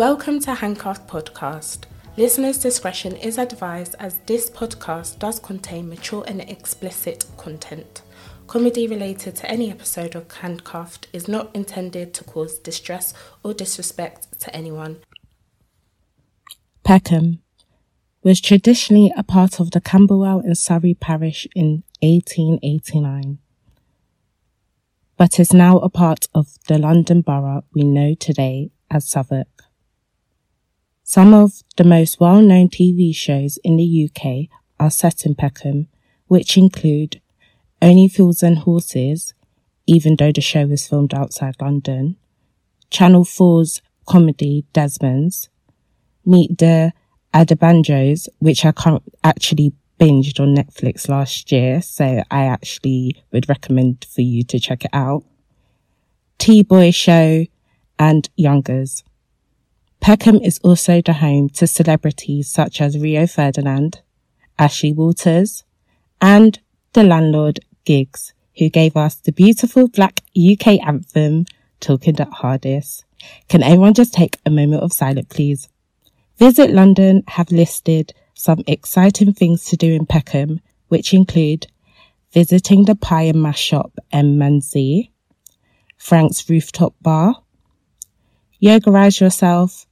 Welcome to Handcuffed Podcast. Listeners' discretion is advised as this podcast does contain mature and explicit content. Comedy related to any episode of Handcraft is not intended to cause distress or disrespect to anyone. Peckham was traditionally a part of the Camberwell and Surrey parish in 1889, but is now a part of the London borough we know today as Southwark. Some of the most well-known TV shows in the UK are set in Peckham, which include Only Fools and Horses, even though the show was filmed outside London, Channel 4's comedy Desmond's, Meet the Adebanjos, which I actually binged on Netflix last year, so I actually would recommend for you to check it out. T-Boy Show and Youngers. Peckham is also the home to celebrities such as Rio Ferdinand, Ashley Walters, and the landlord Giggs, who gave us the beautiful black UK anthem, Talking That Hardest. Can everyone just take a moment of silence, please? Visit London have listed some exciting things to do in Peckham, which include visiting the pie and mash shop and Manze, Frank's rooftop bar, yogarize yourself,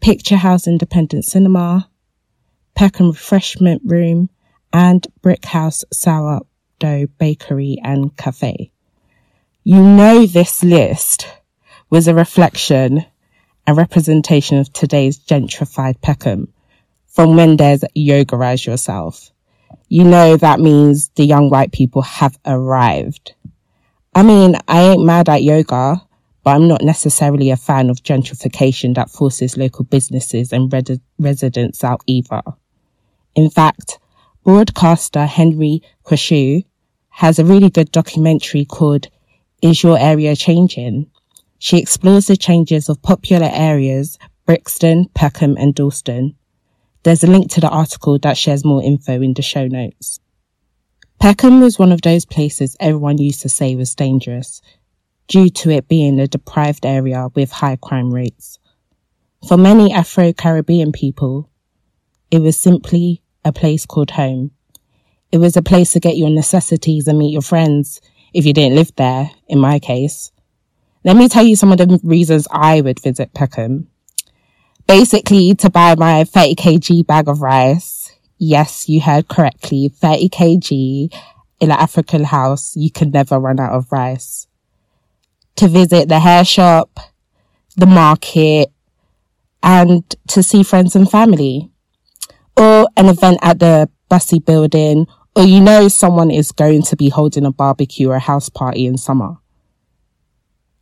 Picture House Independent Cinema, Peckham Refreshment Room, and Brick House Sourdough Bakery and Cafe. You know this list was a reflection and representation of today's gentrified Peckham from when there's yogarize yourself. You know that means the young white people have arrived. I mean, I ain't mad at yoga, but I'm not necessarily a fan of gentrification that forces local businesses and red- residents out either. In fact, broadcaster Henrie Kwushue has a really good documentary called Is Your Area Changing? She explores the changes of popular areas Brixton, Peckham and Dalston. There's a link to the article that shares more info in the show notes. Peckham was one of those places everyone used to say was dangerous, due to it being a deprived area with high crime rates. For many Afro-Caribbean people, it was simply a place called home. It was a place to get your necessities and meet your friends if you didn't live there, in my case. Let me tell you some of the reasons I would visit Peckham. Basically, to buy my 30 kg bag of rice. Yes, you heard correctly. 30 kg in an African house. You can never run out of rice to visit the hair shop, the market, and to see friends and family. Or an event at the Bussey building, or you know someone is going to be holding a barbecue or a house party in summer.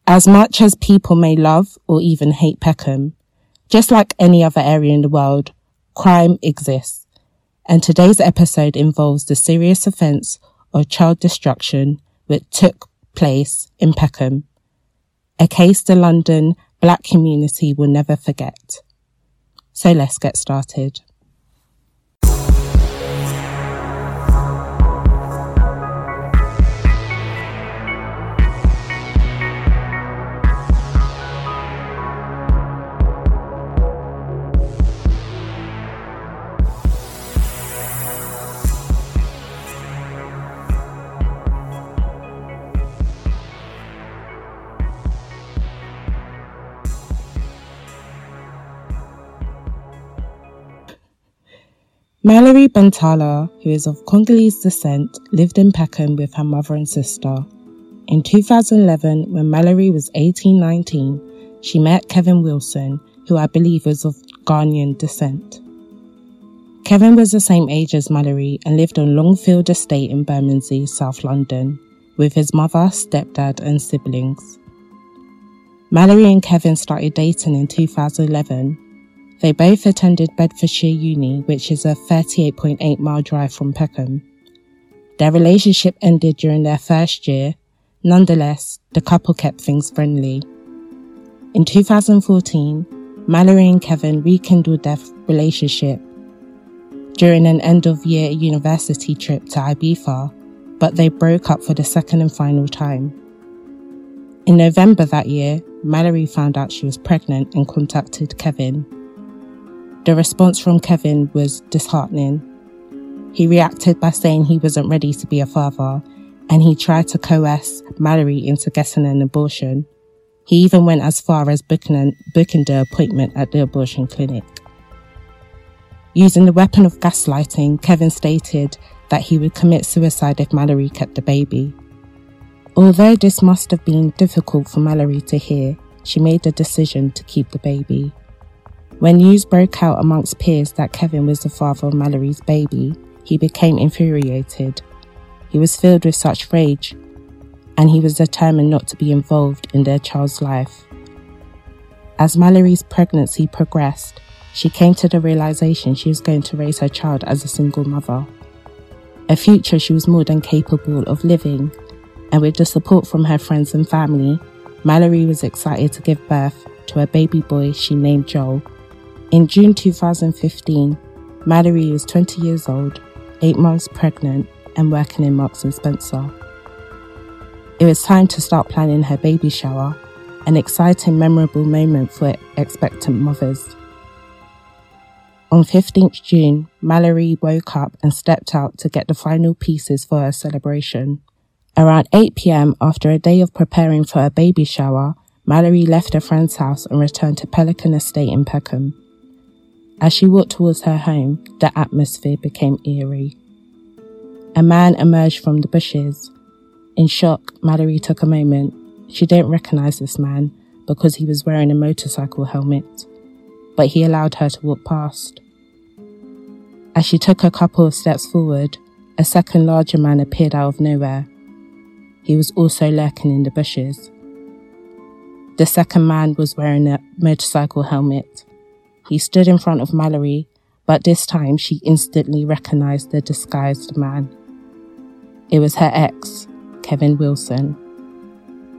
As much as people may love or even hate Peckham, just like any other area in the world, crime exists. And today's episode involves the serious offence of child destruction which took place in Peckham a case the London black community will never forget. So let's get started. Mallory Bantala, who is of Congolese descent, lived in Peckham with her mother and sister. In 2011, when Mallory was 18 19, she met Kevin Wilson, who I believe was of Ghanaian descent. Kevin was the same age as Mallory and lived on Longfield Estate in Bermondsey, South London, with his mother, stepdad, and siblings. Mallory and Kevin started dating in 2011 they both attended Bedfordshire Uni, which is a 38.8 mile drive from Peckham. Their relationship ended during their first year. Nonetheless, the couple kept things friendly. In 2014, Mallory and Kevin rekindled their relationship during an end of year university trip to Ibiza, but they broke up for the second and final time. In November that year, Mallory found out she was pregnant and contacted Kevin. The response from Kevin was disheartening. He reacted by saying he wasn't ready to be a father and he tried to coerce Mallory into getting an abortion. He even went as far as booking, booking the appointment at the abortion clinic. Using the weapon of gaslighting, Kevin stated that he would commit suicide if Mallory kept the baby. Although this must have been difficult for Mallory to hear, she made the decision to keep the baby. When news broke out amongst peers that Kevin was the father of Mallory's baby, he became infuriated. He was filled with such rage and he was determined not to be involved in their child's life. As Mallory's pregnancy progressed, she came to the realization she was going to raise her child as a single mother. A future she was more than capable of living, and with the support from her friends and family, Mallory was excited to give birth to a baby boy she named Joel. In June 2015, Mallory was 20 years old, 8 months pregnant, and working in Marks and Spencer. It was time to start planning her baby shower, an exciting, memorable moment for expectant mothers. On 15th June, Mallory woke up and stepped out to get the final pieces for her celebration. Around 8 pm, after a day of preparing for a baby shower, Mallory left her friend's house and returned to Pelican Estate in Peckham. As she walked towards her home, the atmosphere became eerie. A man emerged from the bushes, in shock, Mallory took a moment. She didn't recognize this man because he was wearing a motorcycle helmet, but he allowed her to walk past. As she took a couple of steps forward, a second larger man appeared out of nowhere. He was also lurking in the bushes. The second man was wearing a motorcycle helmet. He stood in front of Mallory, but this time she instantly recognized the disguised man. It was her ex, Kevin Wilson.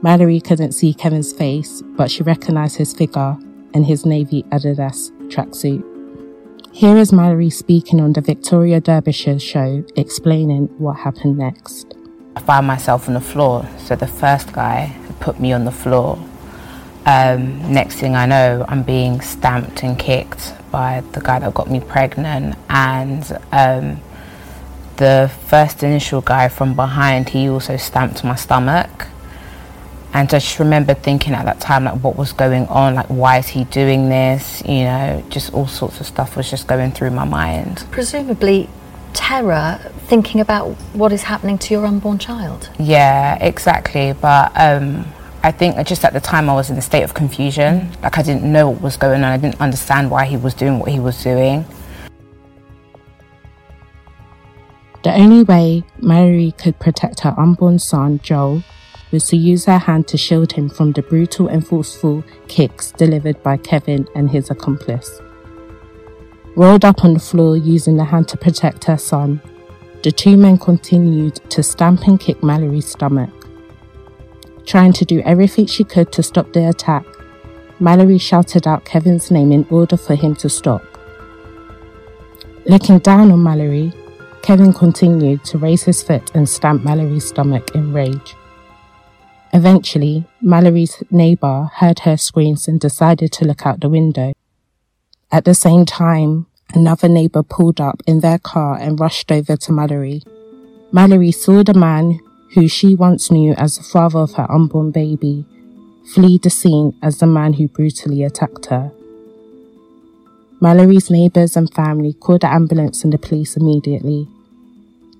Mallory couldn't see Kevin's face, but she recognized his figure and his navy Adidas tracksuit. Here is Mallory speaking on the Victoria Derbyshire show, explaining what happened next. I found myself on the floor, so the first guy put me on the floor. Um, next thing I know, I'm being stamped and kicked by the guy that got me pregnant, and um, the first initial guy from behind, he also stamped my stomach. And I just remember thinking at that time, like, what was going on? Like, why is he doing this? You know, just all sorts of stuff was just going through my mind. Presumably, terror thinking about what is happening to your unborn child. Yeah, exactly. But um, I think just at the time I was in a state of confusion. Like, I didn't know what was going on, I didn't understand why he was doing what he was doing. The only way Mary could protect her unborn son, Joel, was to use her hand to shield him from the brutal and forceful kicks delivered by Kevin and his accomplice. Rolled up on the floor using the hand to protect her son, the two men continued to stamp and kick Mallory's stomach. Trying to do everything she could to stop the attack, Mallory shouted out Kevin's name in order for him to stop. Looking down on Mallory, Kevin continued to raise his foot and stamp Mallory's stomach in rage. Eventually, Mallory's neighbour heard her screams and decided to look out the window. At the same time, another neighbour pulled up in their car and rushed over to Mallory. Mallory saw the man who she once knew as the father of her unborn baby flee the scene as the man who brutally attacked her. Mallory's neighbours and family called the ambulance and the police immediately.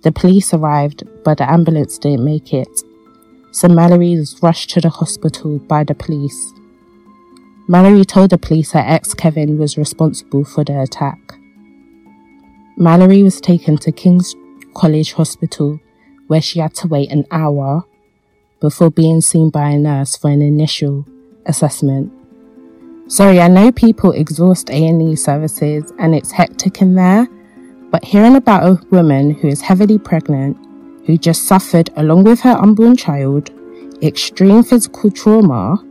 The police arrived, but the ambulance didn't make it, so Mallory was rushed to the hospital by the police. Mallory told the police her ex Kevin was responsible for the attack. Mallory was taken to King's College Hospital, where she had to wait an hour before being seen by a nurse for an initial assessment. Sorry, I know people exhaust A&E services and it's hectic in there, but hearing about a woman who is heavily pregnant, who just suffered, along with her unborn child, extreme physical trauma,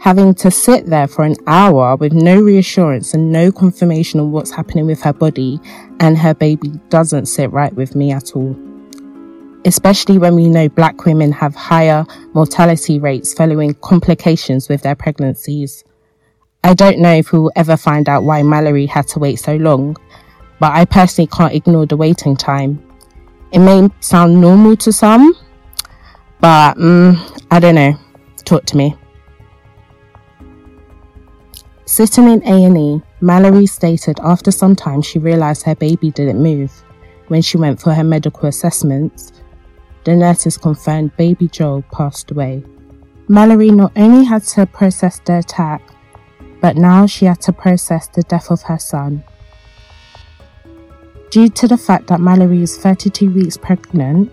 having to sit there for an hour with no reassurance and no confirmation on what's happening with her body and her baby doesn't sit right with me at all. Especially when we know black women have higher mortality rates following complications with their pregnancies. I don't know if we will ever find out why Mallory had to wait so long, but I personally can't ignore the waiting time. It may sound normal to some, but um, I don't know. Talk to me. Sitting in A&E, Mallory stated after some time she realized her baby didn't move. When she went for her medical assessments, the nurses confirmed baby Joel passed away. Mallory not only had to process the attack, but now she had to process the death of her son. Due to the fact that Mallory is 32 weeks pregnant,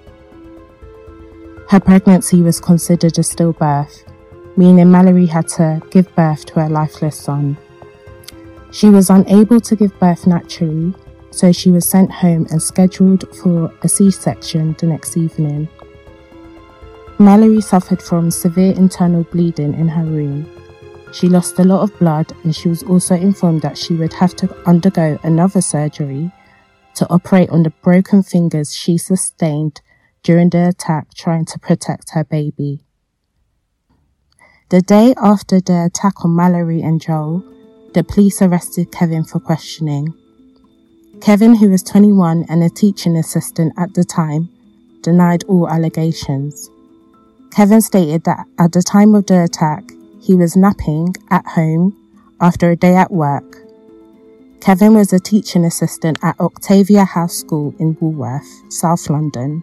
her pregnancy was considered a stillbirth, meaning Mallory had to give birth to her lifeless son. She was unable to give birth naturally, so she was sent home and scheduled for a C section the next evening. Mallory suffered from severe internal bleeding in her room. She lost a lot of blood and she was also informed that she would have to undergo another surgery to operate on the broken fingers she sustained during the attack trying to protect her baby. The day after the attack on Mallory and Joel, the police arrested Kevin for questioning. Kevin, who was 21 and a teaching assistant at the time, denied all allegations. Kevin stated that at the time of the attack, he was napping at home after a day at work. Kevin was a teaching assistant at Octavia House School in Walworth, South London.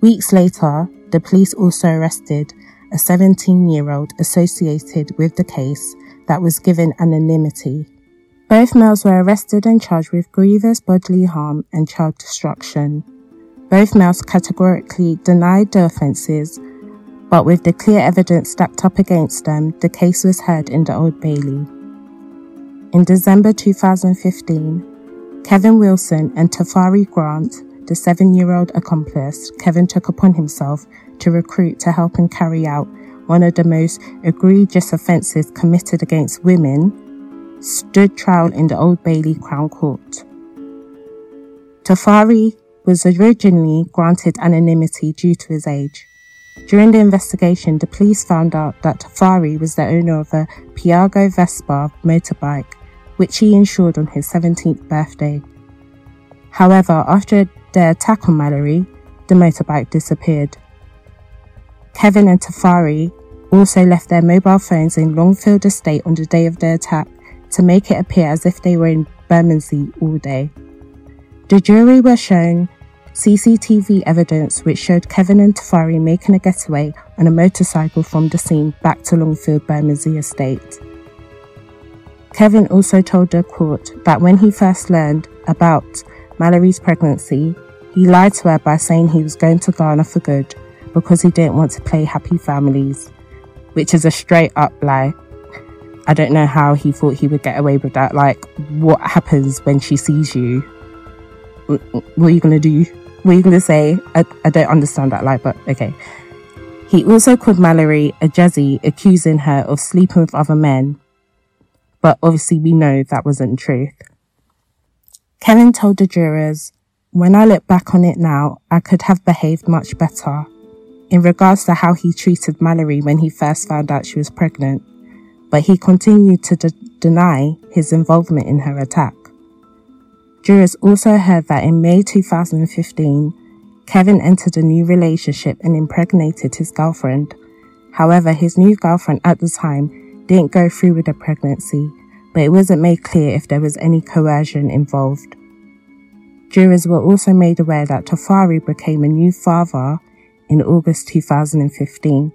Weeks later, the police also arrested a 17 year old associated with the case that was given anonymity. Both males were arrested and charged with grievous bodily harm and child destruction. Both males categorically denied the offences, but with the clear evidence stacked up against them, the case was heard in the Old Bailey. In December 2015, Kevin Wilson and Tafari Grant, the seven year old accomplice Kevin took upon himself to recruit to help him carry out one of the most egregious offences committed against women, stood trial in the Old Bailey Crown Court. Tafari was originally granted anonymity due to his age. During the investigation, the police found out that Tafari was the owner of a Piaggio Vespa motorbike, which he insured on his 17th birthday. However, after the attack on Mallory, the motorbike disappeared. Kevin and Tafari also left their mobile phones in Longfield Estate on the day of the attack to make it appear as if they were in Bermondsey all day. The jury were shown CCTV evidence which showed Kevin and Tafari making a getaway on a motorcycle from the scene back to Longfield Bermondsey Estate. Kevin also told the court that when he first learned about Mallory's pregnancy, he lied to her by saying he was going to Ghana for good because he didn't want to play happy families, which is a straight up lie. I don't know how he thought he would get away with that. Like, what happens when she sees you? What are you going to do? What are you going to say? I, I don't understand that lie, but okay. He also called Mallory a jazzy, accusing her of sleeping with other men. But obviously, we know that wasn't truth. Kevin told the jurors, When I look back on it now, I could have behaved much better in regards to how he treated Mallory when he first found out she was pregnant but he continued to de- deny his involvement in her attack. Jurors also heard that in May 2015, Kevin entered a new relationship and impregnated his girlfriend. However, his new girlfriend at the time didn't go through with the pregnancy, but it wasn't made clear if there was any coercion involved. Jurors were also made aware that Tafari became a new father in August 2015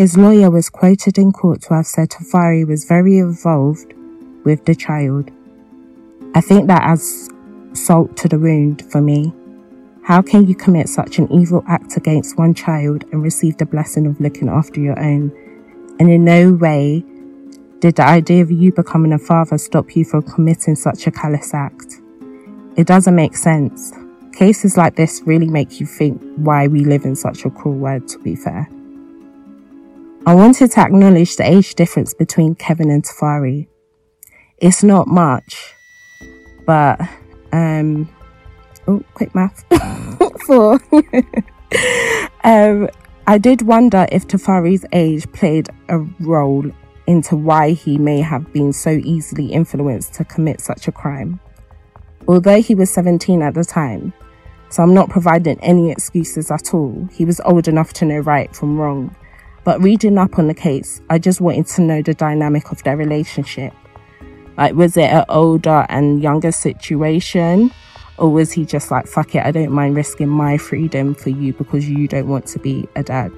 his lawyer was quoted in court to have said Tafari was very involved with the child. I think that adds salt to the wound for me. How can you commit such an evil act against one child and receive the blessing of looking after your own? And in no way did the idea of you becoming a father stop you from committing such a callous act. It doesn't make sense. Cases like this really make you think why we live in such a cruel world, to be fair. I wanted to acknowledge the age difference between Kevin and Tafari. It's not much, but um, oh, quick math. Four. um, I did wonder if Tafari's age played a role into why he may have been so easily influenced to commit such a crime. Although he was 17 at the time, so I'm not providing any excuses at all, he was old enough to know right from wrong. But reading up on the case, I just wanted to know the dynamic of their relationship. Like, was it an older and younger situation? Or was he just like, fuck it, I don't mind risking my freedom for you because you don't want to be a dad?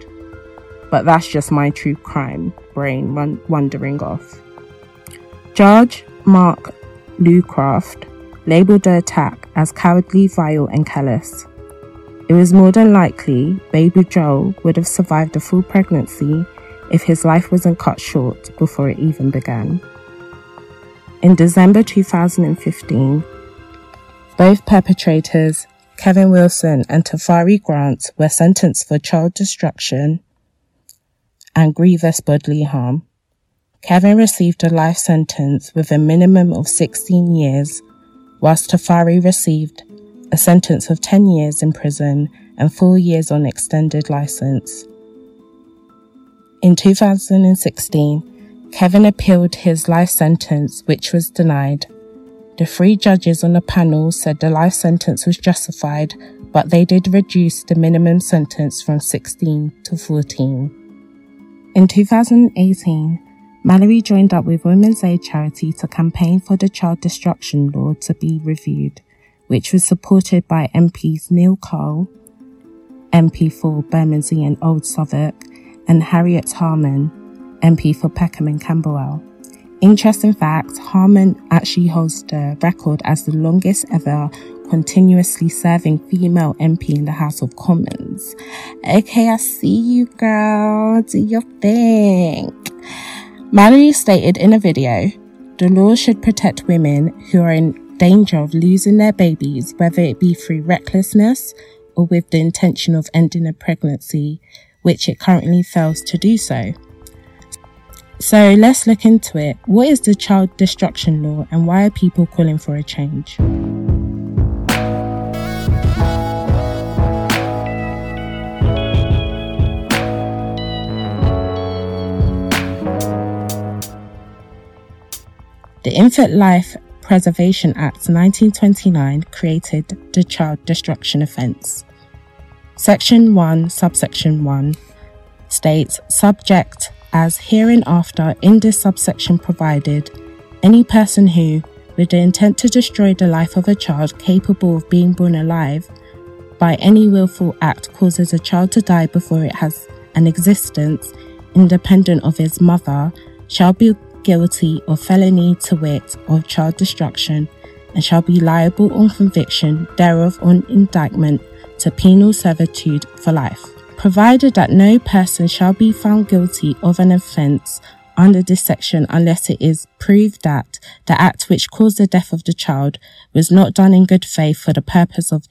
But that's just my true crime brain run- wandering off. Judge Mark Lucraft labelled the attack as cowardly, vile, and callous. It was more than likely baby Joel would have survived a full pregnancy if his life wasn't cut short before it even began. In December 2015, both perpetrators, Kevin Wilson and Tafari Grant, were sentenced for child destruction and grievous bodily harm. Kevin received a life sentence with a minimum of 16 years, whilst Tafari received a sentence of 10 years in prison and 4 years on extended license. In 2016, Kevin appealed his life sentence, which was denied. The three judges on the panel said the life sentence was justified, but they did reduce the minimum sentence from 16 to 14. In 2018, Mallory joined up with Women's Aid Charity to campaign for the child destruction law to be reviewed, which was supported by MPs Neil Coyle, MP for Bermondsey and Old Southwark, and Harriet Harman, MP for Peckham and Camberwell. Interesting fact, Harman actually holds the record as the longest ever continuously serving female MP in the House of Commons. Okay, I see you, girl. Do your thing. Mallory stated in a video, the law should protect women who are in danger of losing their babies, whether it be through recklessness or with the intention of ending a pregnancy, which it currently fails to do so. So let's look into it. What is the child destruction law and why are people calling for a change? The Infant Life Preservation Act 1929 created the child destruction offence. Section 1, subsection 1 states subject as hereinafter in this subsection provided, any person who, with the intent to destroy the life of a child capable of being born alive, by any willful act causes a child to die before it has an existence independent of its mother, shall be guilty of felony to wit of child destruction, and shall be liable on conviction thereof on indictment to penal servitude for life provided that no person shall be found guilty of an offence under this section unless it is proved that the act which caused the death of the child was not done in good faith for the purpose of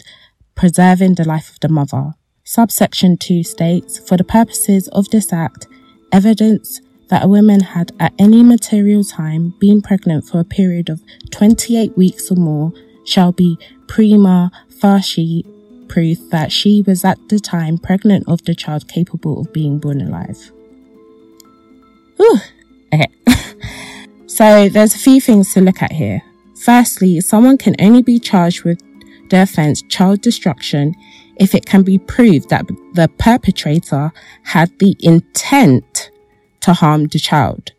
preserving the life of the mother. Subsection 2 states, for the purposes of this act, evidence that a woman had at any material time been pregnant for a period of 28 weeks or more shall be prima facie proof that she was at the time pregnant of the child capable of being born alive. Whew. Okay. so there's a few things to look at here. Firstly, someone can only be charged with the offense child destruction if it can be proved that the perpetrator had the intent to harm the child.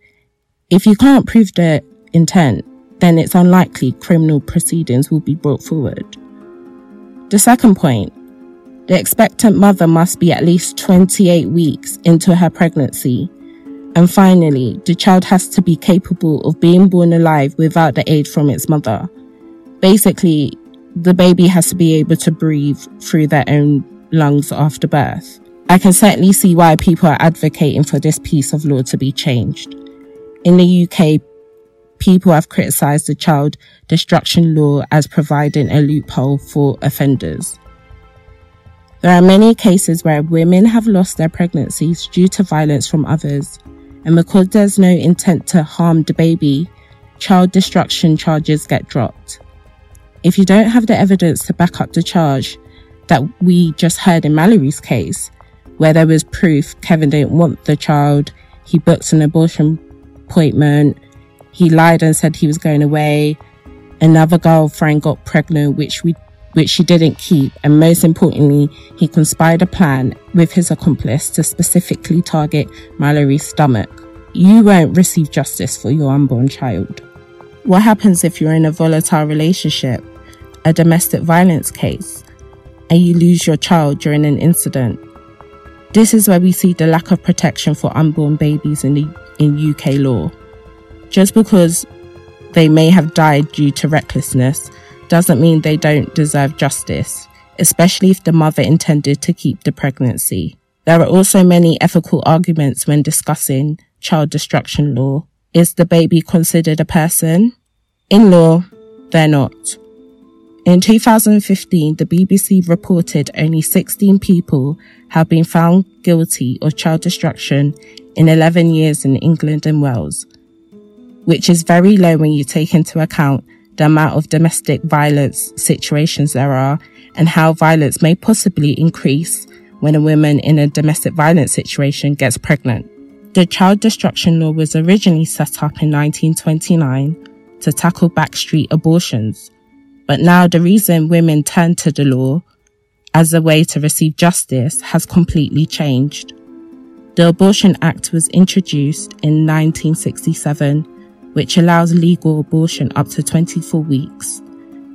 If you can't prove the intent, then it's unlikely criminal proceedings will be brought forward. The second point the expectant mother must be at least 28 weeks into her pregnancy. And finally, the child has to be capable of being born alive without the aid from its mother. Basically, the baby has to be able to breathe through their own lungs after birth. I can certainly see why people are advocating for this piece of law to be changed. In the UK, people have criticised the child destruction law as providing a loophole for offenders. There are many cases where women have lost their pregnancies due to violence from others, and because there's no intent to harm the baby, child destruction charges get dropped. If you don't have the evidence to back up the charge that we just heard in Mallory's case, where there was proof Kevin didn't want the child, he booked an abortion appointment, he lied and said he was going away, another girlfriend got pregnant, which we which she didn't keep, and most importantly, he conspired a plan with his accomplice to specifically target Mallory's stomach. You won't receive justice for your unborn child. What happens if you're in a volatile relationship, a domestic violence case, and you lose your child during an incident? This is where we see the lack of protection for unborn babies in, the, in UK law. Just because they may have died due to recklessness doesn't mean they don't deserve justice, especially if the mother intended to keep the pregnancy. There are also many ethical arguments when discussing child destruction law. Is the baby considered a person? In law, they're not. In 2015, the BBC reported only 16 people have been found guilty of child destruction in 11 years in England and Wales, which is very low when you take into account the amount of domestic violence situations there are and how violence may possibly increase when a woman in a domestic violence situation gets pregnant. The child destruction law was originally set up in 1929 to tackle backstreet abortions, but now the reason women turn to the law as a way to receive justice has completely changed. The Abortion Act was introduced in 1967 which allows legal abortion up to 24 weeks,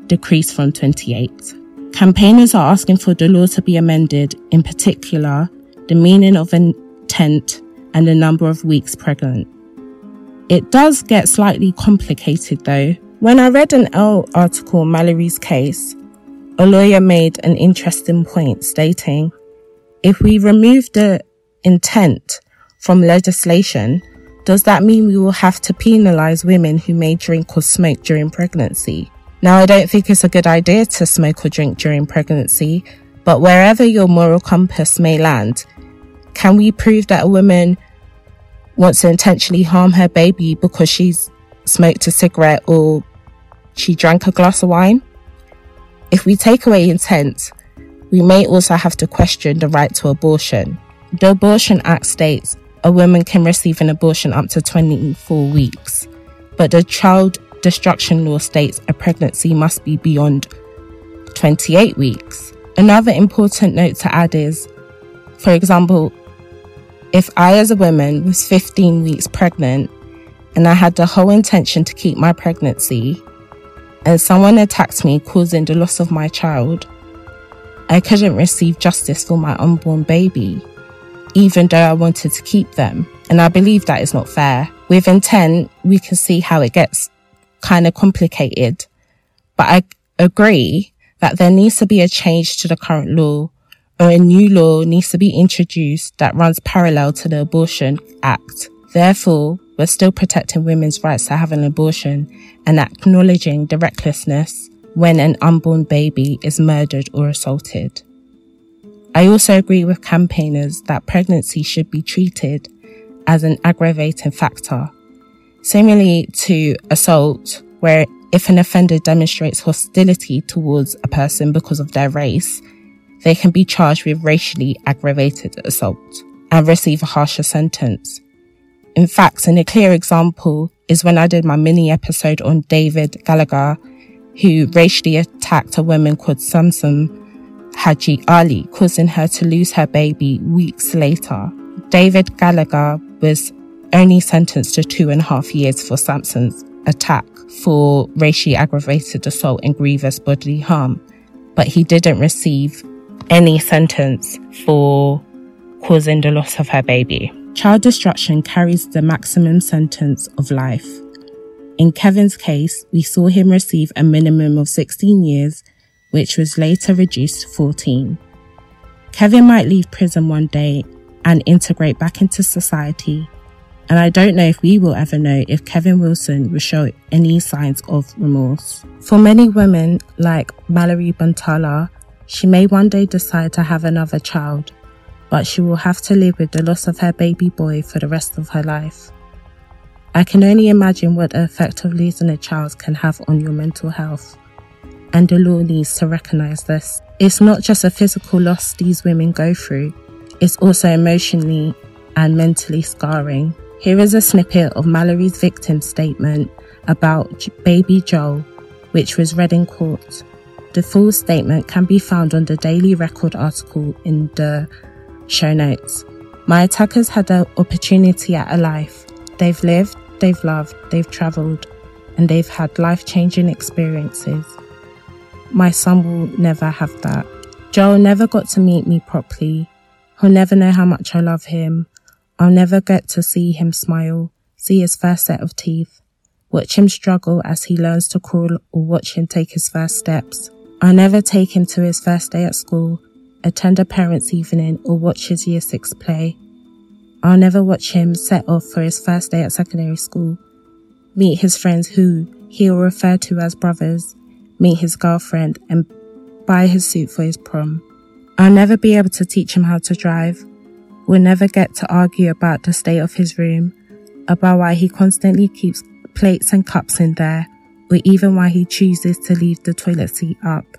decreased from 28. Campaigners are asking for the law to be amended, in particular, the meaning of intent and the number of weeks pregnant. It does get slightly complicated though. When I read an Elle article Mallory's case, a lawyer made an interesting point stating, if we remove the intent from legislation, does that mean we will have to penalise women who may drink or smoke during pregnancy? Now, I don't think it's a good idea to smoke or drink during pregnancy, but wherever your moral compass may land, can we prove that a woman wants to intentionally harm her baby because she's smoked a cigarette or she drank a glass of wine? If we take away intent, we may also have to question the right to abortion. The Abortion Act states a woman can receive an abortion up to 24 weeks, but the child destruction law states a pregnancy must be beyond 28 weeks. Another important note to add is, for example, if I, as a woman, was 15 weeks pregnant and I had the whole intention to keep my pregnancy, and someone attacked me, causing the loss of my child, I couldn't receive justice for my unborn baby even though I wanted to keep them. And I believe that is not fair. With intent, we can see how it gets kind of complicated. But I agree that there needs to be a change to the current law or a new law needs to be introduced that runs parallel to the Abortion Act. Therefore, we're still protecting women's rights to have an abortion and acknowledging the recklessness when an unborn baby is murdered or assaulted. I also agree with campaigners that pregnancy should be treated as an aggravating factor. Similarly to assault, where if an offender demonstrates hostility towards a person because of their race, they can be charged with racially aggravated assault and receive a harsher sentence. In fact, a clear example is when I did my mini episode on David Gallagher, who racially attacked a woman called Samsam Haji Ali, causing her to lose her baby weeks later. David Gallagher was only sentenced to two and a half years for Samsam's attack for racially aggravated assault and grievous bodily harm, but he didn't receive any sentence for causing the loss of her baby. Child destruction carries the maximum sentence of life. In Kevin's case, we saw him receive a minimum of 16 years which was later reduced to 14. Kevin might leave prison one day and integrate back into society, and I don't know if we will ever know if Kevin Wilson will show any signs of remorse. For many women, like Mallory Bantala, she may one day decide to have another child, but she will have to live with the loss of her baby boy for the rest of her life. I can only imagine what the effect of losing a child can have on your mental health. and the law needs to recognise this. It's not just a physical loss these women go through, it's also emotionally and mentally scarring. Here is a snippet of Mallory's victim statement about baby Joel, which was read in court. The full statement can be found on the Daily Record article in the show notes. My attackers had the opportunity at a life. They've lived, they've loved, they've travelled, and they've had life changing experiences. My son will never have that. Joel never got to meet me properly. He'll never know how much I love him. I'll never get to see him smile, see his first set of teeth, watch him struggle as he learns to crawl or watch him take his first steps. I'll never take him to his first day at school, attend a parents' evening, or watch his year six play. I'll never watch him set off for his first day at secondary school, meet his friends who he'll refer to as brothers, meet his girlfriend, and buy his suit for his prom. I'll never be able to teach him how to drive. We'll never get to argue about the state of his room, about why he constantly keeps plates and cups in there, or even why he chooses to leave the toilet seat up.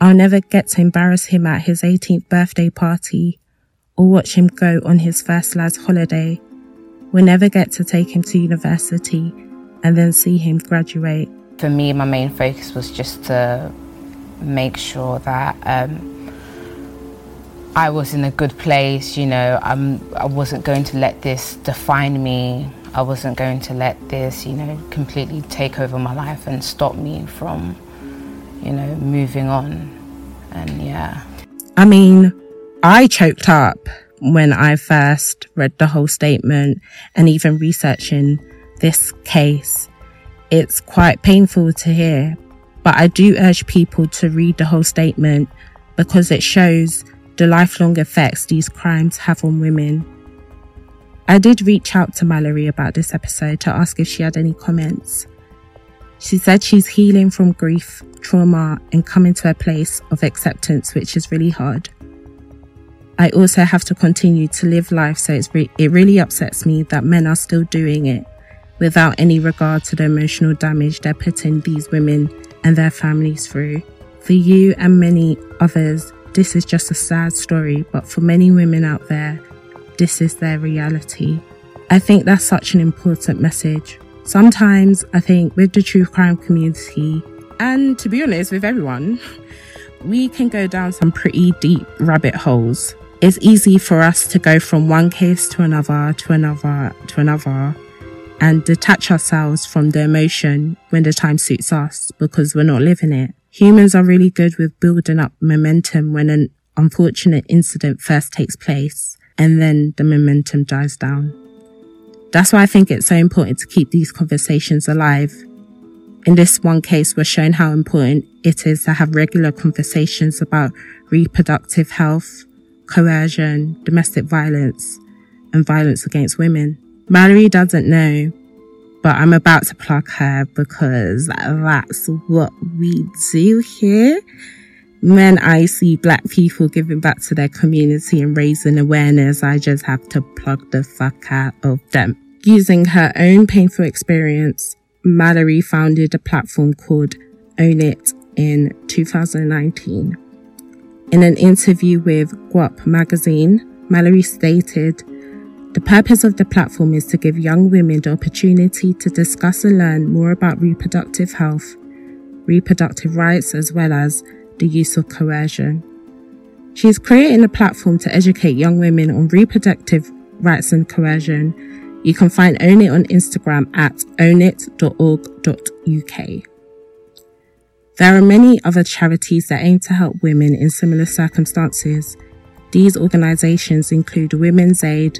I'll never get to embarrass him at his 18th birthday party or watch him go on his first lad's holiday. We'll never get to take him to university and then see him graduate. For me, my main focus was just to make sure that um, I was in a good place. You know, I'm, I wasn't going to let this define me. I wasn't going to let this, you know, completely take over my life and stop me from, you know, moving on. And yeah. I mean, I choked up when I first read the whole statement and even researching this case. It's quite painful to hear, but I do urge people to read the whole statement because it shows the lifelong effects these crimes have on women. I did reach out to Mallory about this episode to ask if she had any comments. She said she's healing from grief, trauma, and coming to a place of acceptance, which is really hard. I also have to continue to live life, so it's re- it really upsets me that men are still doing it without any regard to the emotional damage they're putting these women and their families through. For you and many others, this is just a sad story, but for many women out there, this is their reality. I think that's such an important message. Sometimes I think with the true crime community, and to be honest, with everyone, we can go down some pretty deep rabbit holes. It's easy for us to go from one case to another, to another, to another, and detach ourselves from the emotion when the time suits us because we're not living it. Humans are really good with building up momentum when an unfortunate incident first takes place and then the momentum dies down. That's why I think it's so important to keep these conversations alive. In this one case, we're shown how important it is to have regular conversations about reproductive health, coercion, domestic violence, and violence against women. Mallory doesn't know, but I'm about to plug her because that's what we do here. When I see black people giving back to their community and raising awareness, I just have to plug the fuck out of them. Using her own painful experience, Mallory founded a platform called Own It in 2019. In an interview with Guap magazine, Mallory stated, the purpose of the platform is to give young women the opportunity to discuss and learn more about reproductive health, reproductive rights, as well as the use of coercion. She is creating a platform to educate young women on reproductive rights and coercion. You can find Own It on Instagram at ownit.org.uk. There are many other charities that aim to help women in similar circumstances. These organizations include Women's Aid,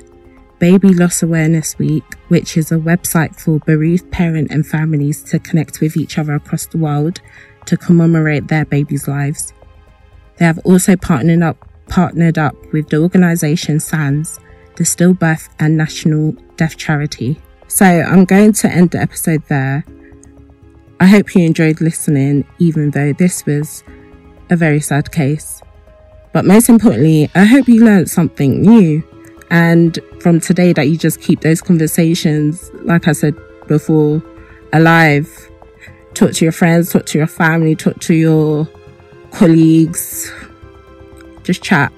Baby Loss Awareness Week, which is a website for bereaved parent and families to connect with each other across the world to commemorate their babies' lives. They have also partnered up, partnered up with the organization Sands, the Stillbirth and Neonatal Death Charity. So I'm going to end the episode there. I hope you enjoyed listening, even though this was a very sad case. But most importantly, I hope you learned something new. And from today, that you just keep those conversations, like I said before, alive talk to your friends, talk to your family, talk to your colleagues, just chat.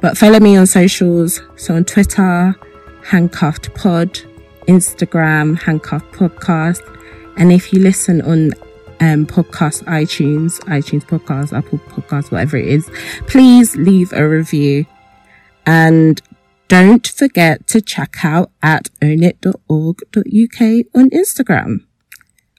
But follow me on socials. So on Twitter, Handcuffed Pod, Instagram, Handcuffed Podcast. And if you listen on um, podcast iTunes, iTunes podcast, Apple podcast, whatever it is, please leave a review. And don't forget to check out at ownit.org.uk on Instagram.